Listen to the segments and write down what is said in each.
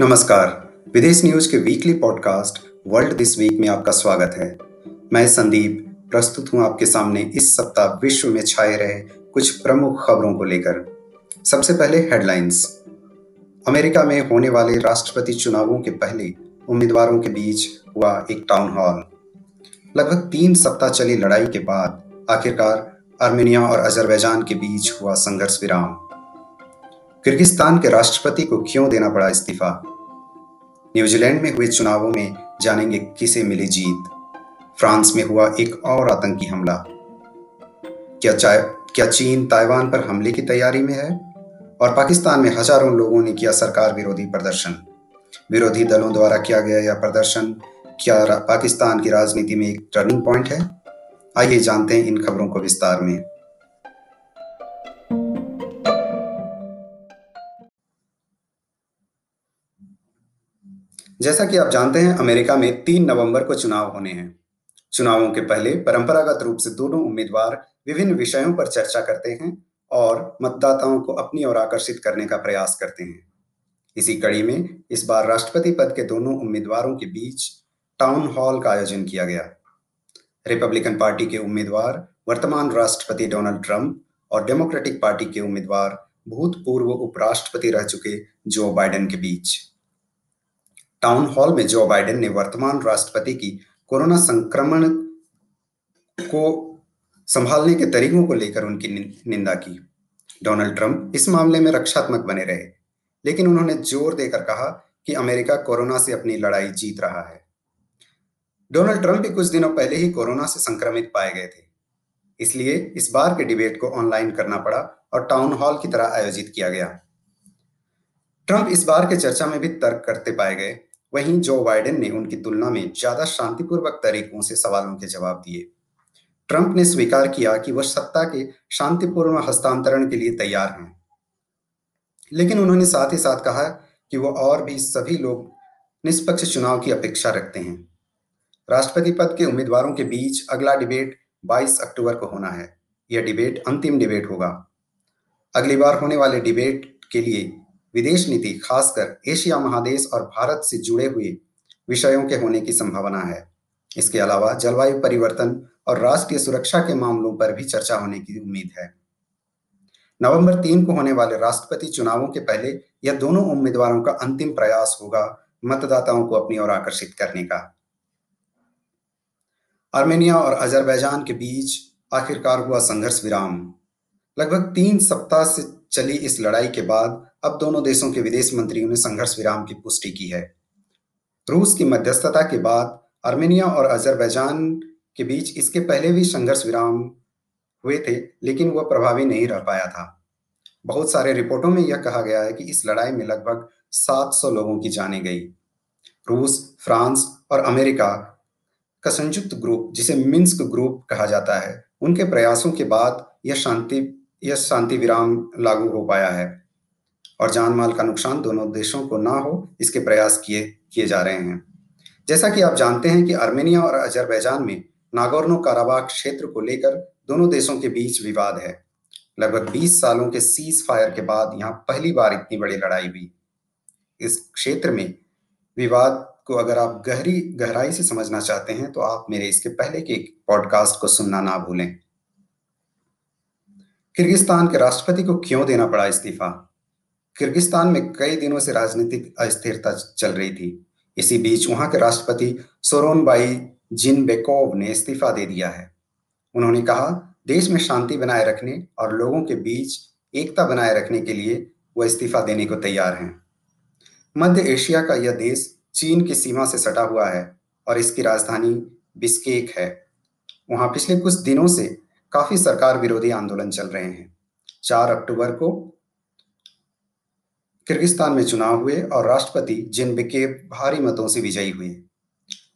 नमस्कार। विदेश न्यूज़ के weekly podcast world this week में आपका स्वागत है। मैं संदीप, प्रस्तुत हूँ आपके सामने इस सप्ताह विश्व में छाए रहे कुछ प्रमुख खबरों को लेकर। सबसे पहले हेडलाइंस अमेरिका में होने वाले राष्ट्रपति चुनावों के पहले उम्मीदवारों के बीच हुआ एक टाउन हॉल लगभग तीन सप्ताह चली लड़ाई के बाद आखिरकार आर्मेनिया और अजरबैजान के बीच हुआ संघर्ष विराम। किर्गिस्तान के राष्ट्रपति को क्यों देना पड़ा इस्तीफा? न्यूजीलैंड में हुए चुनावों में जानेंगे किसे मिली जीत। फ्रांस में हुआ एक और आतंकी हमला। क्या चाय, क्या चीन ताइवान पर हमले की तैयारी में है? और पाकिस्तान में हज़ारों लोगों ने किया सरकार विरोधी प्रदर्शन। विरोधी दलों द्वारा किया गया यह प्रदर्शन क्या पाकिस्तान की राजनीति में एक टर्निंग पॉइंट है? आइए जानते हैं इन खबरों को विस्तार में। जैसा कि आप जानते हैं, अमेरिका में तीन नवंबर को चुनाव होने हैं। चुनावों के पहले परंपरागत रूप से दोनों उम्मीदवार विभिन्न विषयों पर चर्चा करते हैं और मतदाताओं को अपनी ओर आकर्षित करने का प्रयास करते हैं। इसी कड़ी में इस बार राष्ट्रपति पद के दोनों उम्मीदवारों के बीच टाउन हॉल का आयोजन किया गया। रिपब्लिकन पार्टी के उम्मीदवार वर्तमान राष्ट्रपति डोनाल्ड ट्रंप और डेमोक्रेटिक पार्टी के उम्मीदवार भूतपूर्व उपराष्ट्रपति रह चुके जो बाइडेन के बीच। टाउन हॉल में जो बाइडेन ने वर्तमान राष्ट्रपति की कोरोना संक्रमण को संभालने के तरीकों को लेकर उनकी निंदा की। डोनाल्ड ट्रंप इस मामले में रक्षात्मक बने रहे, लेकिन उन्होंने ज़ोर देकर कहा कि अमेरिका कोरोना से अपनी लड़ाई जीत रहा है। डोनाल्ड ट्रंप भी कुछ दिनों पहले ही कोरोना से संक्रमित पाए गए थे। इसलिए इस बार के डिबेट को ऑनलाइन करना पड़ा और टाउन हॉल की तरह आयोजित किया गया। ट्रंप इस बार के चर्चा में भी तर्क करते पाए गए वहीं जो बाइडेन ने उनकी तुलना में ज़्यादा शांतिपूर्वक तरीकों से सवालों के जवाब दिए। ट्रंप ने स्वीकार किया कि वह सत्ता के शांतिपूर्ण हस्तांतरण के लिए तैयार हैं। लेकिन उन्होंने साथ ही साथ कहा कि वो और भी सभी लोग निष्पक्ष चुनाव की अपेक्षा रखते हैं। राष्ट्रपति पद के उम्मीदवारों के बीच अगला डिबेट 22 अक्टूबर को होना है। यह डिबेट अंतिम डिबेट होगा। अगली बार होने वाले डिबेट के लिए विदेश नीति, खासकर एशिया महादेश और भारत से जुड़े हुए विषयों के होने की संभावना है। इसके अलावा जलवायु परिवर्तन और राष्ट्रीय सुरक्षा के मामलों पर भी चर्चा होने की उम्मीद है। नवंबर तीन को होने वाले राष्ट्रपति चुनावों के पहले यह दोनों उम्मीदवारों का अंतिम प्रयास होगा मतदाताओं को अपनी ओर आकर्षित करने का। आर्मेनिया और अजरबैजान के बीच आखिरकार हुआ संघर्ष विराम। लगभग तीन सप्ताह से चली इस लड़ाई के बाद अब दोनों देशों के विदेश मंत्रियों ने संघर्ष विराम की पुष्टि की है। रूस की मध्यस्थता के बाद आर्मेनिया और अजरबैजान के बीच इसके पहले भी संघर्ष विराम हुए थे, लेकिन वह प्रभावी नहीं रह पाया था। बहुत सारे रिपोर्टों में यह कहा गया है कि इस लड़ाई में लगभग 700 लोगों की जाने गई। रूस, फ्रांस और अमेरिका का संयुक्त ग्रुप, जिसे मिन्स्क ग्रुप कहा जाता है, उनके प्रयासों के बाद यह शांति यह शांति विराम लागू हो पाया है। और जान माल का नुकसान दोनों देशों को ना हो, इसके प्रयास किए किए जा रहे हैं। जैसा कि आप जानते हैं कि आर्मेनिया और अजरबैजान में नागोर्नो काराबाग क्षेत्र को लेकर दोनों देशों के बीच विवाद है। लगभग 20 सालों के सीज फायर के बाद यहाँ पहली बार इतनी बड़ी लड़ाई हुई। इस क्षेत्र में विवाद को अगर आप गहरी, गहराई से समझना चाहते हैं तो आप मेरे इसके पहले के पॉडकास्ट को सुनना ना भूलें। किर्गिस्तान के राष्ट्रपति को क्यों देना पड़ा इस्तीफा? किर्गिस्तान में कई दिनों से राजनीतिक अस्थिरता चल रही थी। इसी बीच वहाँ के राष्ट्रपति सोरोनबाई जिन बेकोव ने इस्तीफा दे दिया है। उन्होंने कहा, देश में शांति बनाए रखने और लोगों के बीच एकता बनाए रखने के लिए वह इस्तीफा देने को तैयार हैं। मध्य एशिया का यह देश चीन की सीमा से सटा हुआ है और इसकी राजधानी बिस्केक है। वहाँ पिछले कुछ दिनों से काफ़ी सरकार विरोधी आंदोलन चल रहे हैं। चार अक्टूबर को किर्गिस्तान में चुनाव हुए और राष्ट्रपति जिनबेके भारी मतों से विजयी हुए।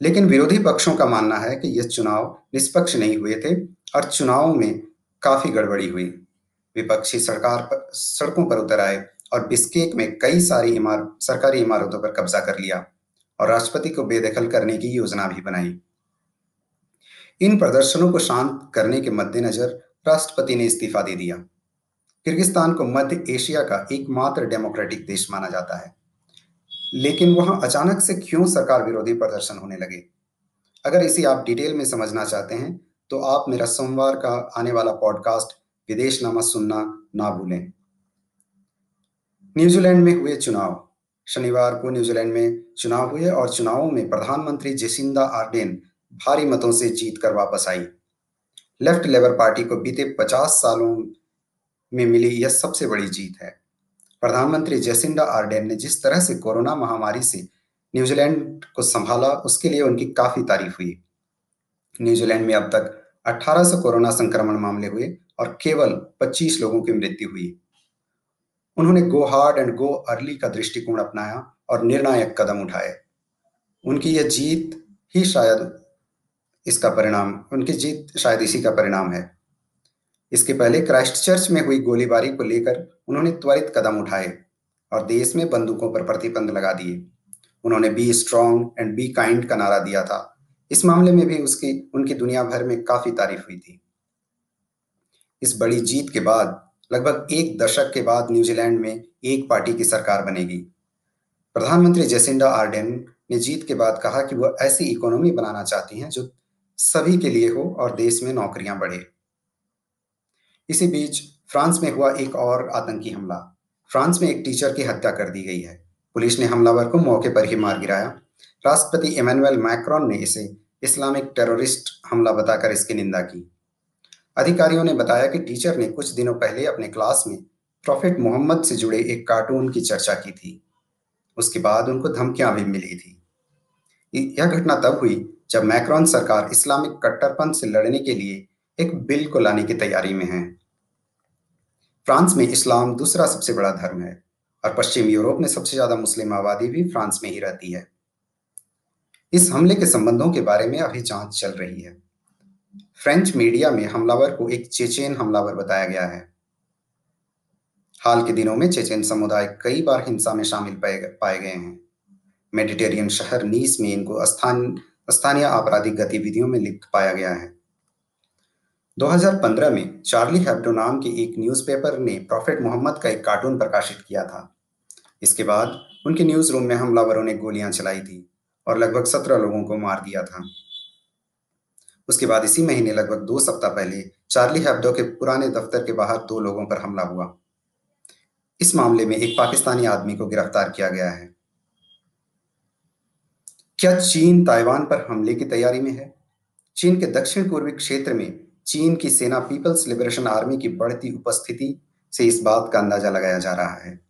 लेकिन विरोधी पक्षों का मानना है कि ये चुनाव निष्पक्ष नहीं हुए थे और चुनावों में काफ़ी गड़बड़ी हुई। विपक्षी सरकार पर, सड़कों पर उतर आए और बिस्केक में कई सारी इमार, सरकारी इमारतों पर कब्जा कर लिया और राष्ट्रपति को बेदखल करने की योजना भी बनाई। इन प्रदर्शनों को शांत करने के मद्देनजर राष्ट्रपति ने इस्तीफा दे दिया। किर्गिस्तान को मध्य एशिया का एकमात्र डेमोक्रेटिक देश माना जाता है। लेकिन वहाँ अचानक से क्यों सरकार विरोधी प्रदर्शन होने लगे? अगर इसे आप डिटेल में समझना चाहते हैं तो आप मेरा सोमवार का आने वाला पॉडकास्ट विदेश नामा सुनना ना भूलें। न्यूजीलैंड में हुए चुनाव। शनिवार को न्यूजीलैंड में चुनाव हुए और चुनावों में प्रधानमंत्री जेसिंदा आर्डेन भारी मतों से जीत कर वापस आई। लेफ़्ट लेबर पार्टी को बीते 50 सालों में मिली यह सबसे बड़ी जीत है। प्रधानमंत्री जेसिंडा आर्डेन ने जिस तरह से कोरोना महामारी से न्यूजीलैंड को संभाला, उसके लिए उनकी काफ़ी तारीफ़ हुई। न्यूजीलैंड में अब तक 1800 कोरोना संक्रमण मामले हुए और केवल 25 लोगों की मृत्यु हुई। उन्होंने go hard and go early का दृष्टिकोण अपनाया और निर्णायक कदम उठाए। उनकी यह जीत ही शायद इसका परिणाम, उनकी जीत शायद इसी का परिणाम है। इसके पहले क्राइस्ट चर्च में हुई गोलीबारी को लेकर उन्होंने त्वरित कदम उठाए और देश में बंदूकों पर प्रतिबंध लगा दिए। उन्होंने be strong and be kind का नारा दिया था। इस मामले में भी उसकी, उनकी दुनिया भर में काफ़ी तारीफ़ हुई थी। इस बड़ी जीत के बाद, लगभग एक दशक के बाद न्यूजीलैंड में एक पार्टी की सरकार बनेगी। प्रधानमंत्री जेसिंडा आर्डेन ने जीत के बाद कहा कि वह ऐसी इकोनॉमी बनाना चाहती हैं जो सभी के लिए हो और देश में नौकरियाँ बढ़े। इसी बीच फ्रांस में हुआ एक और आतंकी हमला। फ्रांस में एक टीचर की हत्या कर दी गई है। पुलिस ने हमलावर को मौके पर ही मार गिराया। राष्ट्रपति इमैनुअल मैक्रॉन ने इसे इस्लामिक टेररिस्ट हमला बताकर इसकी निंदा की। अधिकारियों ने बताया कि टीचर ने कुछ दिनों पहले अपने क्लास में प्रॉफिट मोहम्मद से जुड़े एक कार्टून की चर्चा की थी। उसके बाद उनको धमकियाँ भी मिली थी। यह घटना तब हुई जब मैक्रॉन सरकार इस्लामिक कट्टरपंथ से लड़ने के लिए एक बिल को लाने की तैयारी में है। फ्रांस में इस्लाम दूसरा सबसे बड़ा धर्म है और पश्चिम यूरोप में सबसे ज़्यादा मुस्लिम आबादी भी फ्रांस में ही रहती है। इस हमले के संबंधों के बारे में अभी जाँच चल रही है। फ्रेंच मीडिया में हमलावर को एक चेचेन हमलावर बताया गया है। हाल के दिनों में चेचेन समुदाय कई बार हिंसा में शामिल पाए गए हैं। मेडिटेरियन शहर नीस में इनको स्थान, स्थानीय आपराधिक गतिविधियों में लिप्त पाया गया है। 2015 में चार्ली हेब्डो नाम के एक न्यूज़पेपर ने प्रॉफिट मोहम्मद का एक कार्टून प्रकाशित किया था। इसके बाद उनके न्यूज़ रूम में हमलावरों ने गोलियाँ चलाई थी और लगभग सत्रह लोगों को मार दिया था। उसके बाद इसी महीने लगभग दो सप्ताह पहले चार्ली हेब्डो के पुराने दफ्तर के बाहर दो लोगों पर हमला हुआ। इस मामले में एक पाकिस्तानी आदमी को गिरफ़्तार किया गया है। क्या चीन ताइवान पर हमले की तैयारी में है? चीन के दक्षिण पूर्वी क्षेत्र में चीन की सेना पीपल्स लिबरेशन आर्मी की बढ़ती उपस्थिति से इस बात का अंदाज़ा लगाया जा रहा है।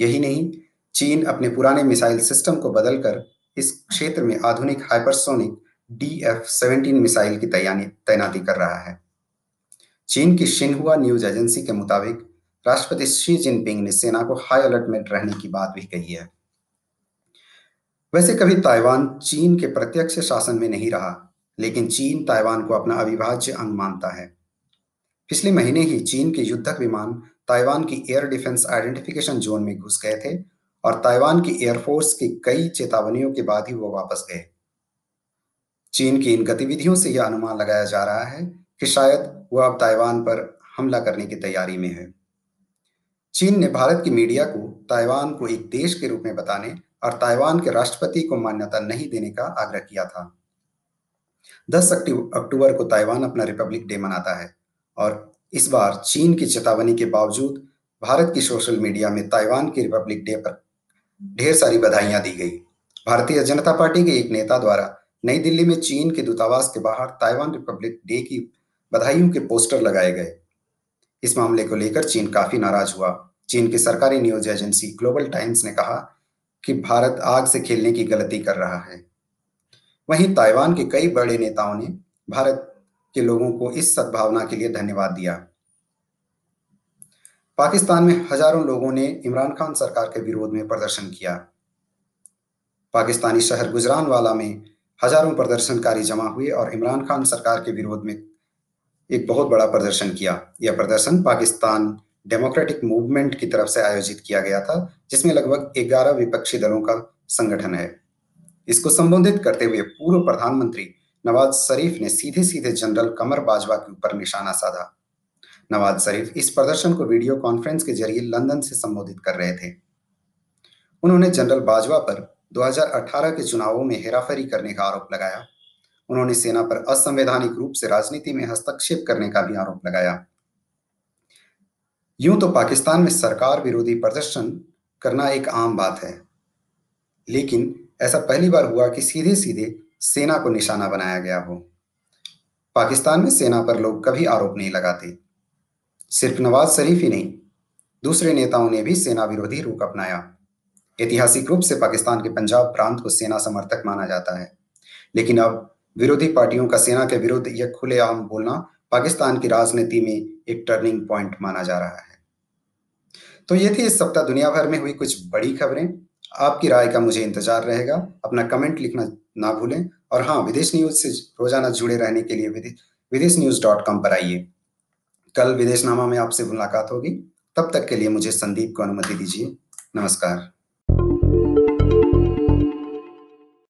यही नहीं, चीन अपने पुराने मिसाइल सिस्टम को बदलकर इस क्षेत्र में आधुनिक हाइपरसोनिक डी एफ़ मिसाइल की तैनाती कर रहा है। चीन की शिनहुआ न्यूज़ एजेंसी के मुताबिक, राष्ट्रपति शी जिनपिंग ने सेना को हाई अलर्ट में रहने की बात भी कही है। वैसे कभी ताइवान चीन के प्रत्यक्ष शासन में नहीं रहा। लेकिन चीन ताइवान को अपना अविभाज्य अंग मानता है। पिछले महीने ही चीन के युद्धक विमान ताइवान की एयर डिफेंस आइडेंटिफिकेशन जोन में घुस गए थे और ताइवान की एयरफोर्स की कई चेतावनियों के बाद ही वो वापस गए। चीन की इन गतिविधियों से यह अनुमान लगाया जा रहा है कि शायद वह अब ताइवान पर हमला करने की तैयारी में है। चीन ने भारत की मीडिया को ताइवान को एक देश के रूप में बताने और ताइवान के राष्ट्रपति को मान्यता नहीं देने का आग्रह किया था। 10 अक्टूबर को ताइवान अपना रिपब्लिक डे मनाता है और इस बार चीन की चेतावनी के बावजूद भारत की सोशल मीडिया में ताइवान के रिपब्लिक डे पर ढेर सारी बधाइयाँ दी गई। भारतीय जनता पार्टी के एक नेता द्वारा नई दिल्ली में चीन के दूतावास के बाहर ताइवान रिपब्लिक डे की बधाइयों के पोस्टर लगाए गए। इस मामले को लेकर चीन काफ़ी नाराज़ हुआ। चीन की सरकारी न्यूज़ एजेंसी ग्लोबल टाइम्स ने कहा कि भारत आग से खेलने की गलती कर रहा है। वहीं ताइवान के कई बड़े नेताओं ने भारत के लोगों को इस सद्भावना के लिए धन्यवाद दिया। पाकिस्तान में हज़ारों लोगों ने इमरान खान सरकार के विरोध में प्रदर्शन किया। पाकिस्तानी शहर गुजरानवाला में हज़ारों प्रदर्शनकारी जमा हुए और इमरान खान सरकार के विरोध में एक बहुत बड़ा प्रदर्शन किया। यह प्रदर्शन पाकिस्तान डेमोक्रेटिक मूवमेंट की तरफ़ से आयोजित किया गया था, जिसमें लगभग 11 विपक्षी दलों का संगठन है। इसको संबोधित करते हुए पूर्व प्रधानमंत्री नवाज़ शरीफ ने सीधे सीधे जनरल कमर बाजवा के ऊपर निशाना साधा। नवाज़ शरीफ इस प्रदर्शन को वीडियो कॉन्फ्रेंस के ज़रिए लंदन से संबोधित कर रहे थे। उन्होंने जनरल बाजवा पर 2018 के चुनावों में हेराफेरी करने का आरोप लगाया। उन्होंने सेना पर असंवैधानिक रूप से राजनीति में हस्तक्षेप करने का भी आरोप लगाया। यूँ तो पाकिस्तान में सरकार विरोधी प्रदर्शन करना एक आम बात है, लेकिन ऐसा पहली बार हुआ कि सीधे सीधे सेना को निशाना बनाया गया हो। पाकिस्तान में सेना पर लोग कभी आरोप नहीं लगाते। सिर्फ़ नवाज़ शरीफ ही नहीं, दूसरे नेताओं ने भी सेना विरोधी रुख अपनाया। ऐतिहासिक रूप से पाकिस्तान के पंजाब प्रांत को सेना समर्थक माना जाता है। लेकिन अब विरोधी पार्टियों का सेना के विरुद्ध यह खुलेआम बोलना पाकिस्तान की राजनीति में एक टर्निंग पॉइंट माना जा रहा है। तो ये थी इस सप्ताह दुनिया भर में हुई कुछ बड़ी खबरें। आपकी राय का मुझे इंतज़ार रहेगा। अपना कमेंट लिखना ना भूलें। और हाँ विदेश न्यूज़ से रोज़ाना जुड़े रहने के लिए विदेश न्यूज़ डॉट कॉम पर आइए। कल विदेशनामा में आपसे मुलाकात होगी। तब तक के लिए मुझे संदीप को अनुमति दीजिए। नमस्कार।